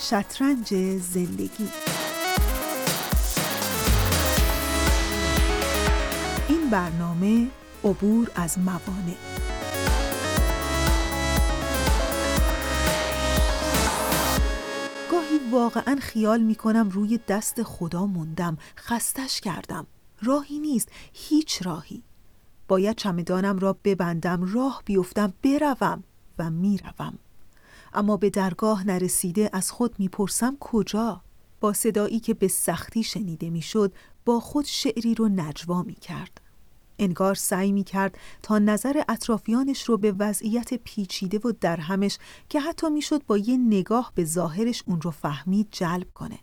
شطرنج زندگی. این برنامه عبور از موانع. گاهی واقعا خیال می کنم روی دست خدا موندم خستش کردم. راهی نیست هیچ راهی. باید چمدانم را ببندم راه بیفتم بروم و می‌روم. اما به درگاه نرسیده از خود می‌پرسم کجا؟ با صدایی که به سختی شنیده می‌شد با خود شعری رو نجوا می کرد انگار سعی می کرد تا نظر اطرافیانش رو به وضعیت پیچیده و درهمش که حتی می‌شد با یه نگاه به ظاهرش اون رو فهمید جلب کنه.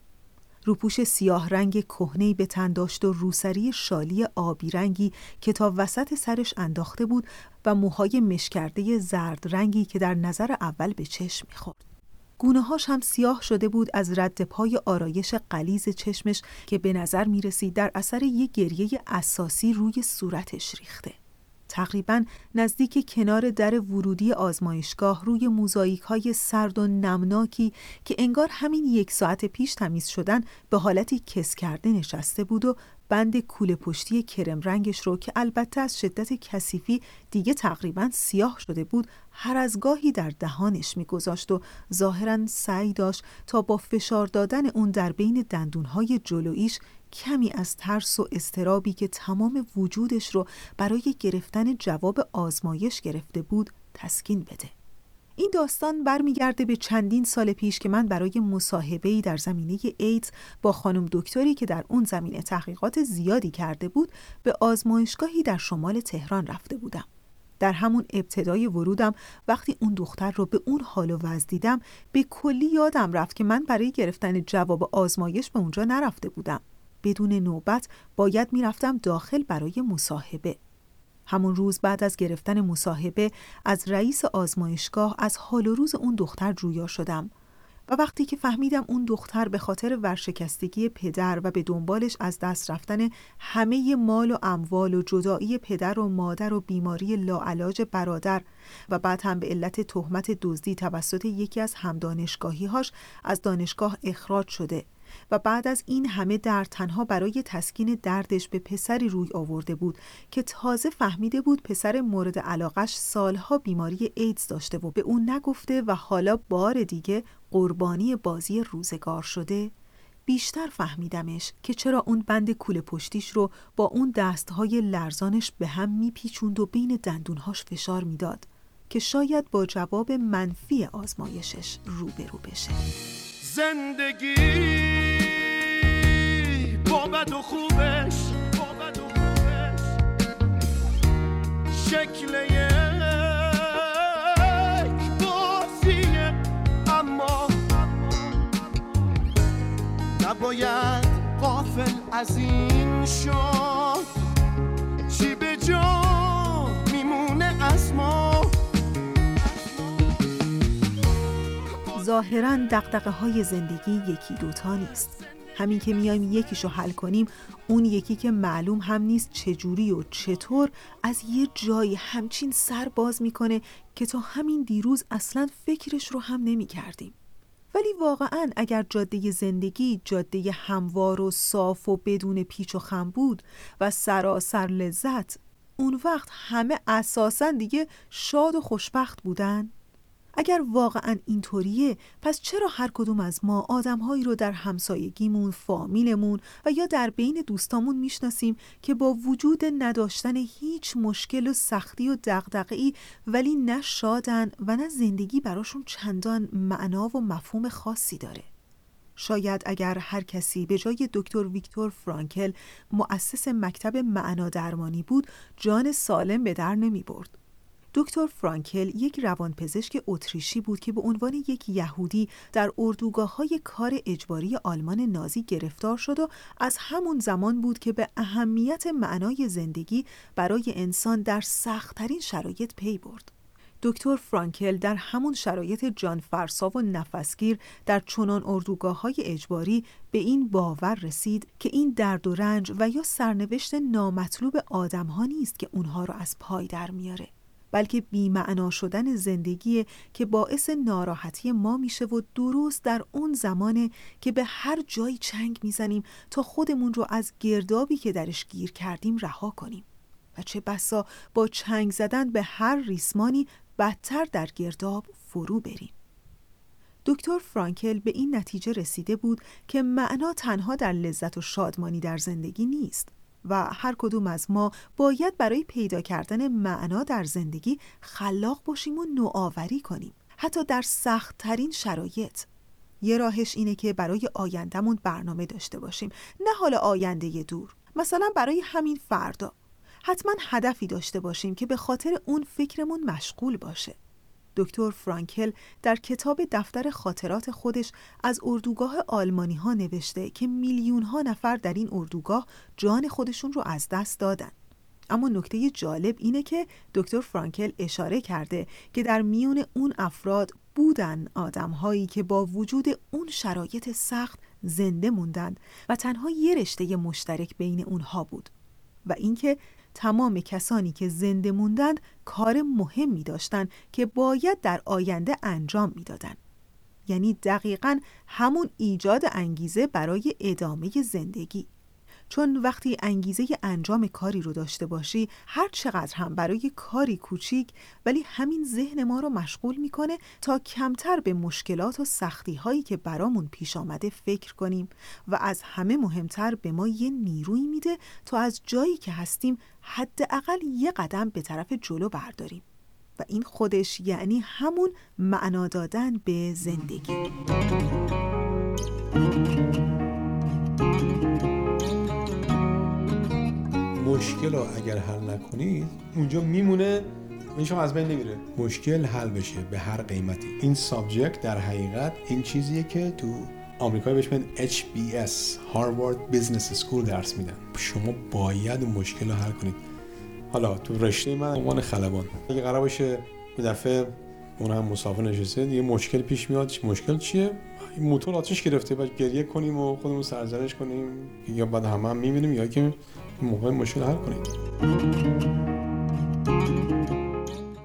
روپوش سیاه رنگ کهنه‌ای به تن داشت و روسری شالی آبی رنگی که تا وسط سرش انداخته بود و موهای مشکرده زرد رنگی که در نظر اول به چشم می‌خورد. گونه هاش هم سیاه شده بود از رد پای آرایش قلیز چشمش که به نظر می رسید در اثر یک گریه اساسی روی صورتش ریخته. تقریبا نزدیک کنار در ورودی آزمایشگاه روی موزاییک های سرد و نمناکی که انگار همین یک ساعت پیش تمیز شدن به حالتی کس کرده نشسته بود و بند کوله پشتی کرم رنگش رو که البته از شدت کثیفی دیگه تقریبا سیاه شده بود هر از گاهی در دهانش میگذاشت و ظاهرا سعی داشت تا با فشار دادن اون در بین دندونهای جلویش کمی از ترس و استرابی که تمام وجودش رو برای گرفتن جواب آزمایش گرفته بود تسکین بده. این داستان برمیگرده به چندین سال پیش که من برای مصاحبه‌ای در زمینه ایدز با خانم دکتری که در اون زمینه تحقیقات زیادی کرده بود به آزمایشگاهی در شمال تهران رفته بودم. در همون ابتدای ورودم وقتی اون دختر رو به اون حال و وضع دیدم به کلی یادم رفت که من برای گرفتن جواب آزمایش به اونجا نرفته بودم. بدون نوبت باید می‌رفتم داخل برای مصاحبه. همون روز بعد از گرفتن مصاحبه از رئیس آزمایشگاه از حال و روز اون دختر جویا شدم و وقتی که فهمیدم اون دختر به خاطر ورشکستگی پدر و به دنبالش از دست رفتن همه مال و اموال و جدایی پدر و مادر و بیماری لاعلاج برادر و بعد هم به علت تهمت دزدی توسط یکی از همدانشگاهیهاش از دانشگاه اخراج شده و بعد از این همه درد تنها برای تسکین دردش به پسری روی آورده بود که تازه فهمیده بود پسر مورد علاقش سالها بیماری ایدز داشته و به اون نگفته و حالا بار دیگه قربانی بازی روزگار شده. بیشتر فهمیدمش که چرا اون بند کوله پشتیش رو با اون دستهای لرزانش به هم میپیچوند و بین دندونهاش فشار می‌داد که شاید با جواب منفی آزمایشش روبرو بشه. زندگی با بد و خوبش با بد و خوبش. شکل یک بازیه اما نباید قافل از این شد. چی ظاهرا دقدقه های زندگی یکی دوتا نیست همین که میایم یکیشو حل کنیم اون یکی که معلوم هم نیست چجوری و چطور از یه جایی همچین سر باز می‌کنه که تا همین دیروز اصلا فکرش رو هم نمی کردیم. ولی واقعا اگر جاده زندگی جاده هموار و صاف و بدون پیچ و خم بود و سراسر لذت اون وقت همه اساسا دیگه شاد و خوشبخت بودن اگر واقعا اینطوریه پس چرا هر کدوم از ما آدمهایی رو در همسایگیمون، فامیلمون و یا در بین دوستامون می‌شناسیم که با وجود نداشتن هیچ مشکل و سختی و دغدغه‌ای ولی نه شادن و نه زندگی براشون چندان معنا و مفهوم خاصی داره. شاید اگر هر کسی به جای دکتر ویکتور فرانکل مؤسس مکتب معنا درمانی بود جان سالم به در نمی برد. دکتر فرانکل یک روانپزشک اتریشی بود که به عنوان یک یهودی در اردوگاه های کار اجباری آلمان نازی گرفتار شد و از همون زمان بود که به اهمیت معنای زندگی برای انسان در سختترین شرایط پی برد. دکتر فرانکل در همون شرایط جان فرسا و نفسگیر در چنان اردوگاه های اجباری به این باور رسید که این درد و رنج و یا سرنوشت نامطلوب آدم ها نیست که اونها را از پای در میاره بلکه بیمعنا شدن زندگی که باعث ناراحتی ما میشه و درست در اون زمانه که به هر جایی چنگ می‌زنیم تا خودمون رو از گردابی که درش گیر کردیم رها کنیم. و چه بسا با چنگ زدن به هر ریسمانی بدتر در گرداب فرو بریم. دکتر فرانکل به این نتیجه رسیده بود که معنا تنها در لذت و شادمانی در زندگی نیست. و هر کدوم از ما باید برای پیدا کردن معنا در زندگی خلاق باشیم و نوآوری کنیم حتی در سخت ترین شرایط. یه راهش اینه که برای آیندهمون برنامه داشته باشیم نه حال آینده دور. مثلا برای همین فردا. حتما هدفی داشته باشیم که به خاطر اون فکرمون مشغول باشه. دکتر فرانکل در کتاب دفتر خاطرات خودش از اردوگاه آلمانی ها نوشته که میلیون ها نفر در این اردوگاه جان خودشون رو از دست دادن. اما نکته جالب اینه که دکتر فرانکل اشاره کرده که در میون اون افراد بودن آدم هایی که با وجود اون شرایط سخت زنده موندند و تنها یه رشته مشترک بین اونها بود و اینکه تمام کسانی که زنده موندند کار مهمی داشتند که باید در آینده انجام می‌دادند. یعنی دقیقا همون ایجاد انگیزه برای ادامه زندگی چون وقتی انگیزه انجام کاری رو داشته باشی هر چقدر هم برای کاری کوچیک ولی همین ذهن ما رو مشغول می‌کنه تا کمتر به مشکلات و سختی هایی که برامون پیش آمده فکر کنیم و از همه مهمتر به ما یه نیروی میده تا از جایی که هستیم حداقل یه قدم به طرف جلو برداریم. و این خودش یعنی همون معنا دادن به زندگی. مشکل رو اگر حل نکنید اونجا میمونه این از بین نمیره. مشکل حل بشه به هر قیمتی. این subject در حقیقت این چیزیه که تو آمریکا بهش میگن HBS Harvard Business School درس میدن. شما باید اون مشکل رو حل کنید. حالا تو رشته من عنوان خلبان. اگه قرار باشه یه دفعه اون هم مسافر نشسته یه مشکل پیش میاد. مشکل چیه؟ موتور آتیش گرفته و گریه کنیم و خودمون سرزنش کنیم. یا بعد همه هم می‌بینیم یا که موقع مشکل حل کنید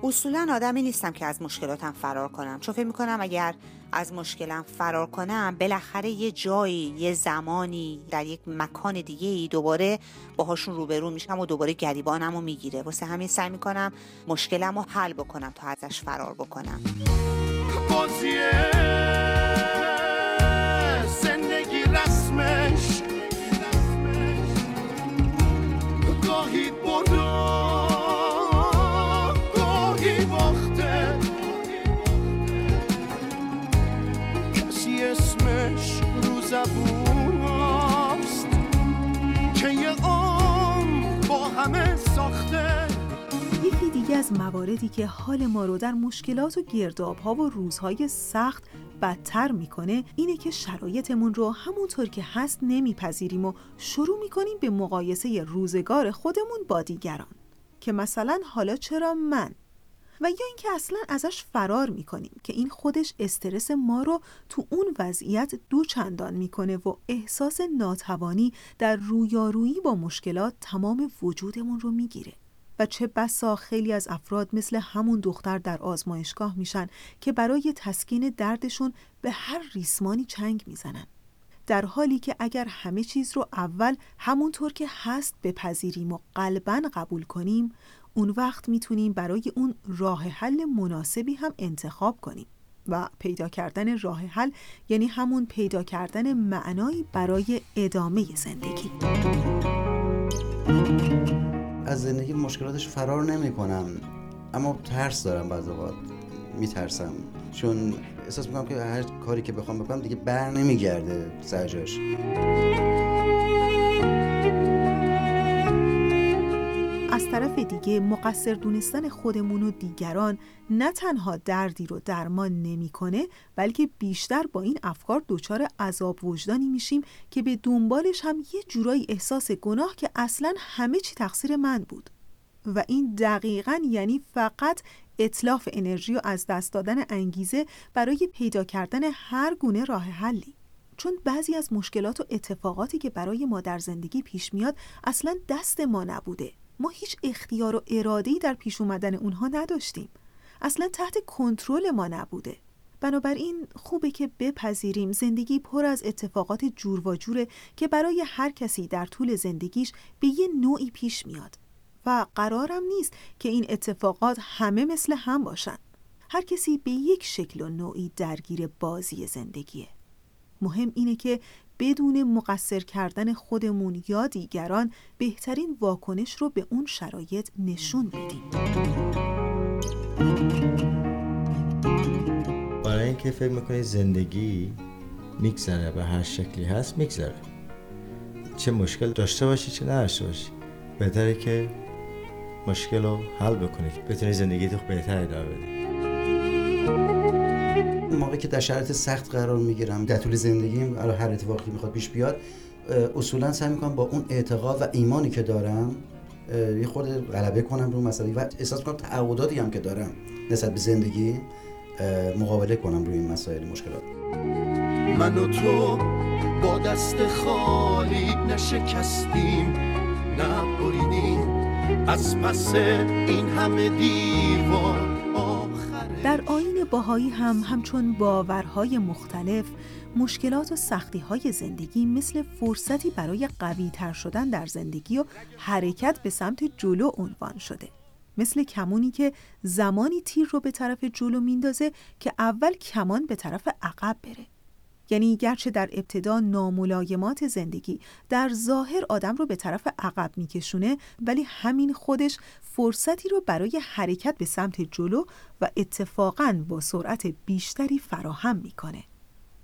اصولا آدمی نیستم که از مشکلاتم فرار کنم. چون فکر می‌کنم اگر از مشکلم فرار کنم بالاخره یه جایی یه زمانی در یک مکان دیگه ای دوباره باهاشون روبرو میشم و دوباره گریبانم رو می‌گیره. واسه همین سعی می‌کنم مشکلم رو حل بکنم تا ازش فرار بکنم. از مواردی که حال ما رو در مشکلات و گرداب ها و روزهای سخت بدتر می‌کنه اینه که شرایطمون رو همونطور که هست نمیپذیریم و شروع می‌کنیم به مقایسه روزگار خودمون با دیگران. که مثلا حالا چرا من؟ و یا اینکه اصلا ازش فرار می‌کنیم که این خودش استرس ما رو تو اون وضعیت دو چندان می‌کنه و احساس ناتوانی در رویارویی با مشکلات تمام وجودمون رو می‌گیره. و چه بسا خیلی از افراد مثل همون دختر در آزمایشگاه میشن که برای تسکین دردشون به هر ریسمانی چنگ می‌زنن. در حالی که اگر همه چیز رو اول همونطور که هست بپذیریم و قلبا قبول کنیم اون وقت می‌تونیم برای اون راه حل مناسبی هم انتخاب کنیم. و پیدا کردن راه حل یعنی همون پیدا کردن معنایی برای ادامه زندگی. از زندگی مشکلاتش فرار نمی کنم اما ترس دارم بعض اوقات. میترسم. چون احساس می‌کنم که هر کاری که بخوام بکنم دیگه بر نمیگرده سرجاش دیگه مقصر دونستن خودمون و دیگران نه تنها دردی رو درمان نمی‌کنه بلکه بیشتر با این افکار دچار عذاب وجدانی میشیم که به دنبالش هم یه جورایی احساس گناه که اصلا همه چی تقصیر من بود. و این دقیقا یعنی فقط اطلاف انرژی و از دست دادن انگیزه برای پیدا کردن هر گونه راه حلی. چون بعضی از مشکلات و اتفاقاتی که برای ما در زندگی پیش میاد اصلا دست ما نبوده. ما هیچ اختیار و اراده‌ای در پیش اومدن اونها نداشتیم. اصلا تحت کنترل ما نبوده. بنابراین خوبه که بپذیریم زندگی پر از اتفاقات جور و جوره که برای هر کسی در طول زندگیش به یه نوعی پیش میاد. و قرارم نیست که این اتفاقات همه مثل هم باشن. هر کسی به یک شکل و نوعی درگیر بازی زندگیه. مهم اینه که بدون مقصر کردن خودمون یا دیگران بهترین واکنش رو به اون شرایط نشون بدیم. برای اینکه فکر می‌کنی زندگی میگذره به هر شکلی هست میگذره. چه مشکل داشته باشی چه نداشته باشی. بهتره که مشکل رو حل بکنی بتونی زندگی تو بهتر ادامه بدی. موقعی که در شرایط سخت قرار می‌گیرم در طول زندگیم هر اتفاقی می‌خواد پیش بیاد اصولا سعی می‌کنم با اون اعتقاد و ایمانی که دارم یه خود غلبه کنم رو مسئله و احساس کنم تعهداتی هم که دارم نسبت به زندگی مقابله کنم روی این مسائل مشکلات. من و تو با دست خالی نشکستیم نبریدیم از پس این همه دیوار در آین باهایی هم همچون باورهای مختلف مشکلات و سختی های زندگی مثل فرصتی برای قوی تر شدن در زندگی و حرکت به سمت جلو عنوان شده. مثل کمونی که زمانی تیر رو به طرف جلو میندازه که اول کمان به طرف عقب بره. یعنی گرچه در ابتدا ناملایمات زندگی در ظاهر آدم رو به طرف عقب میکشونه ولی همین خودش فرصتی رو برای حرکت به سمت جلو و اتفاقا با سرعت بیشتری فراهم می‌کنه.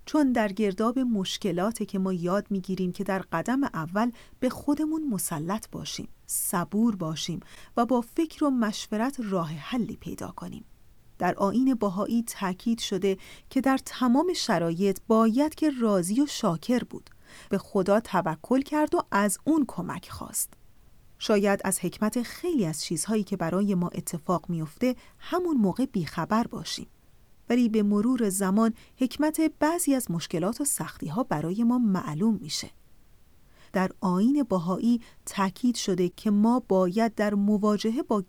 چون در گرداب مشکلاتی که ما یاد می‌گیریم که در قدم اول به خودمون مسلط باشیم صبور باشیم و با فکر و مشورت راه حلی پیدا کنیم. در آین باهایی تاکید شده که در تمام شرایط باید که راضی و شاکر بود. به خدا توکل کرد و از اون کمک خواست. شاید از حکمت خیلی از چیزهایی که برای ما اتفاق میفته همون موقع بیخبر باشیم. ولی به مرور زمان حکمت بعضی از مشکلات و سختی ها برای ما معلوم میشه. در آین باهایی تاکید شده که ما باید در مواجهه با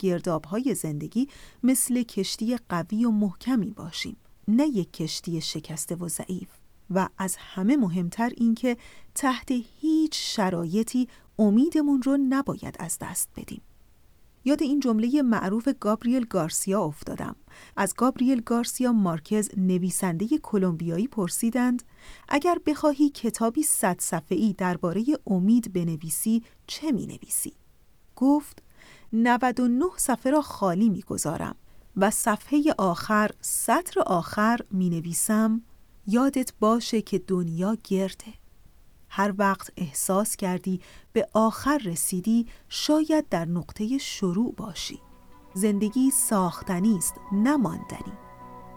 های زندگی مثل کشتی قوی و محکمی باشیم نه یک کشتی شکسته و ضعیف. و از همه مهمتر اینکه تحت هیچ شرایطی امیدمون رو نباید از دست بدیم. یاد این جمله معروف گابریل گارسیا افتادم. از گابریل گارسیا مارکز نویسنده کلمبیایی پرسیدند اگر بخواهی کتابی صد صفحه‌ای درباره امید بنویسی چه می نویسی؟ گفت 99 صفحه را خالی می گذارم و صفحه آخر سطر آخر می نویسم یادت باشه که دنیا گرده هر وقت احساس کردی به آخر رسیدی شاید در نقطه شروع باشی زندگی ساختنی است نماندنی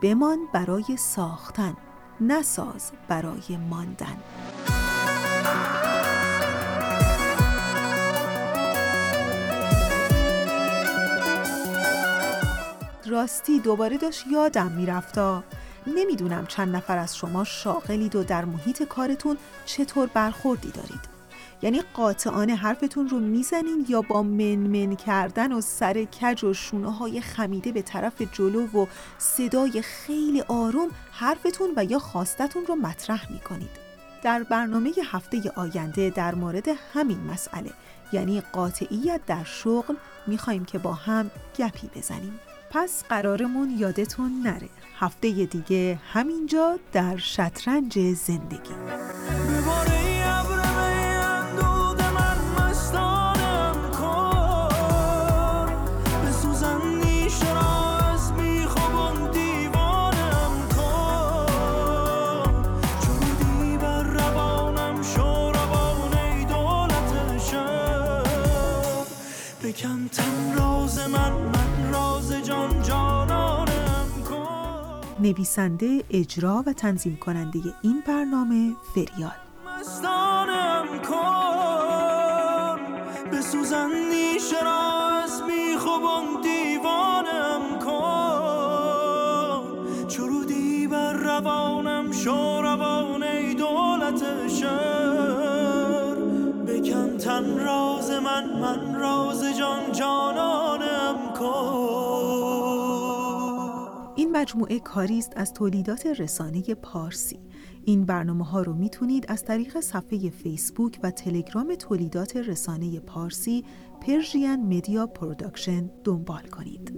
بمان برای ساختن نساز برای ماندن. راستی دوباره داشت یادم میرفتا نمی‌دونم چند نفر از شما شاغلید و در محیط کارتون چطور برخوردی دارید. یعنی قاطعانه حرفتون رو می‌زنین یا با منمن کردن و سر کج و شونه های خمیده به طرف جلو و صدای خیلی آروم حرفتون و یا خواستتون رو مطرح می‌کنید. در برنامه هفته آینده در مورد همین مسئله یعنی قاطعیت در شغل می‌خوایم که با هم گپی بزنیم. پس قرارمون یادتون نره هفته دیگه همینجا در شطرنج زندگی. نویسنده اجرا و تنظیم کننده این برنامه فریال مستانم کن بسوزن نیشه را از میخوبان دیوانم کن. چرودی بر روانم شو روان ای دولت شهر. بکن تن راز من من راز جان جانانم مجموعه کاری است از تولیدات رسانه پارسی این برنامه ها رو می‌تونید از طریق صفحه فیسبوک و تلگرام تولیدات رسانه پارسی Persian Media Production دنبال کنید.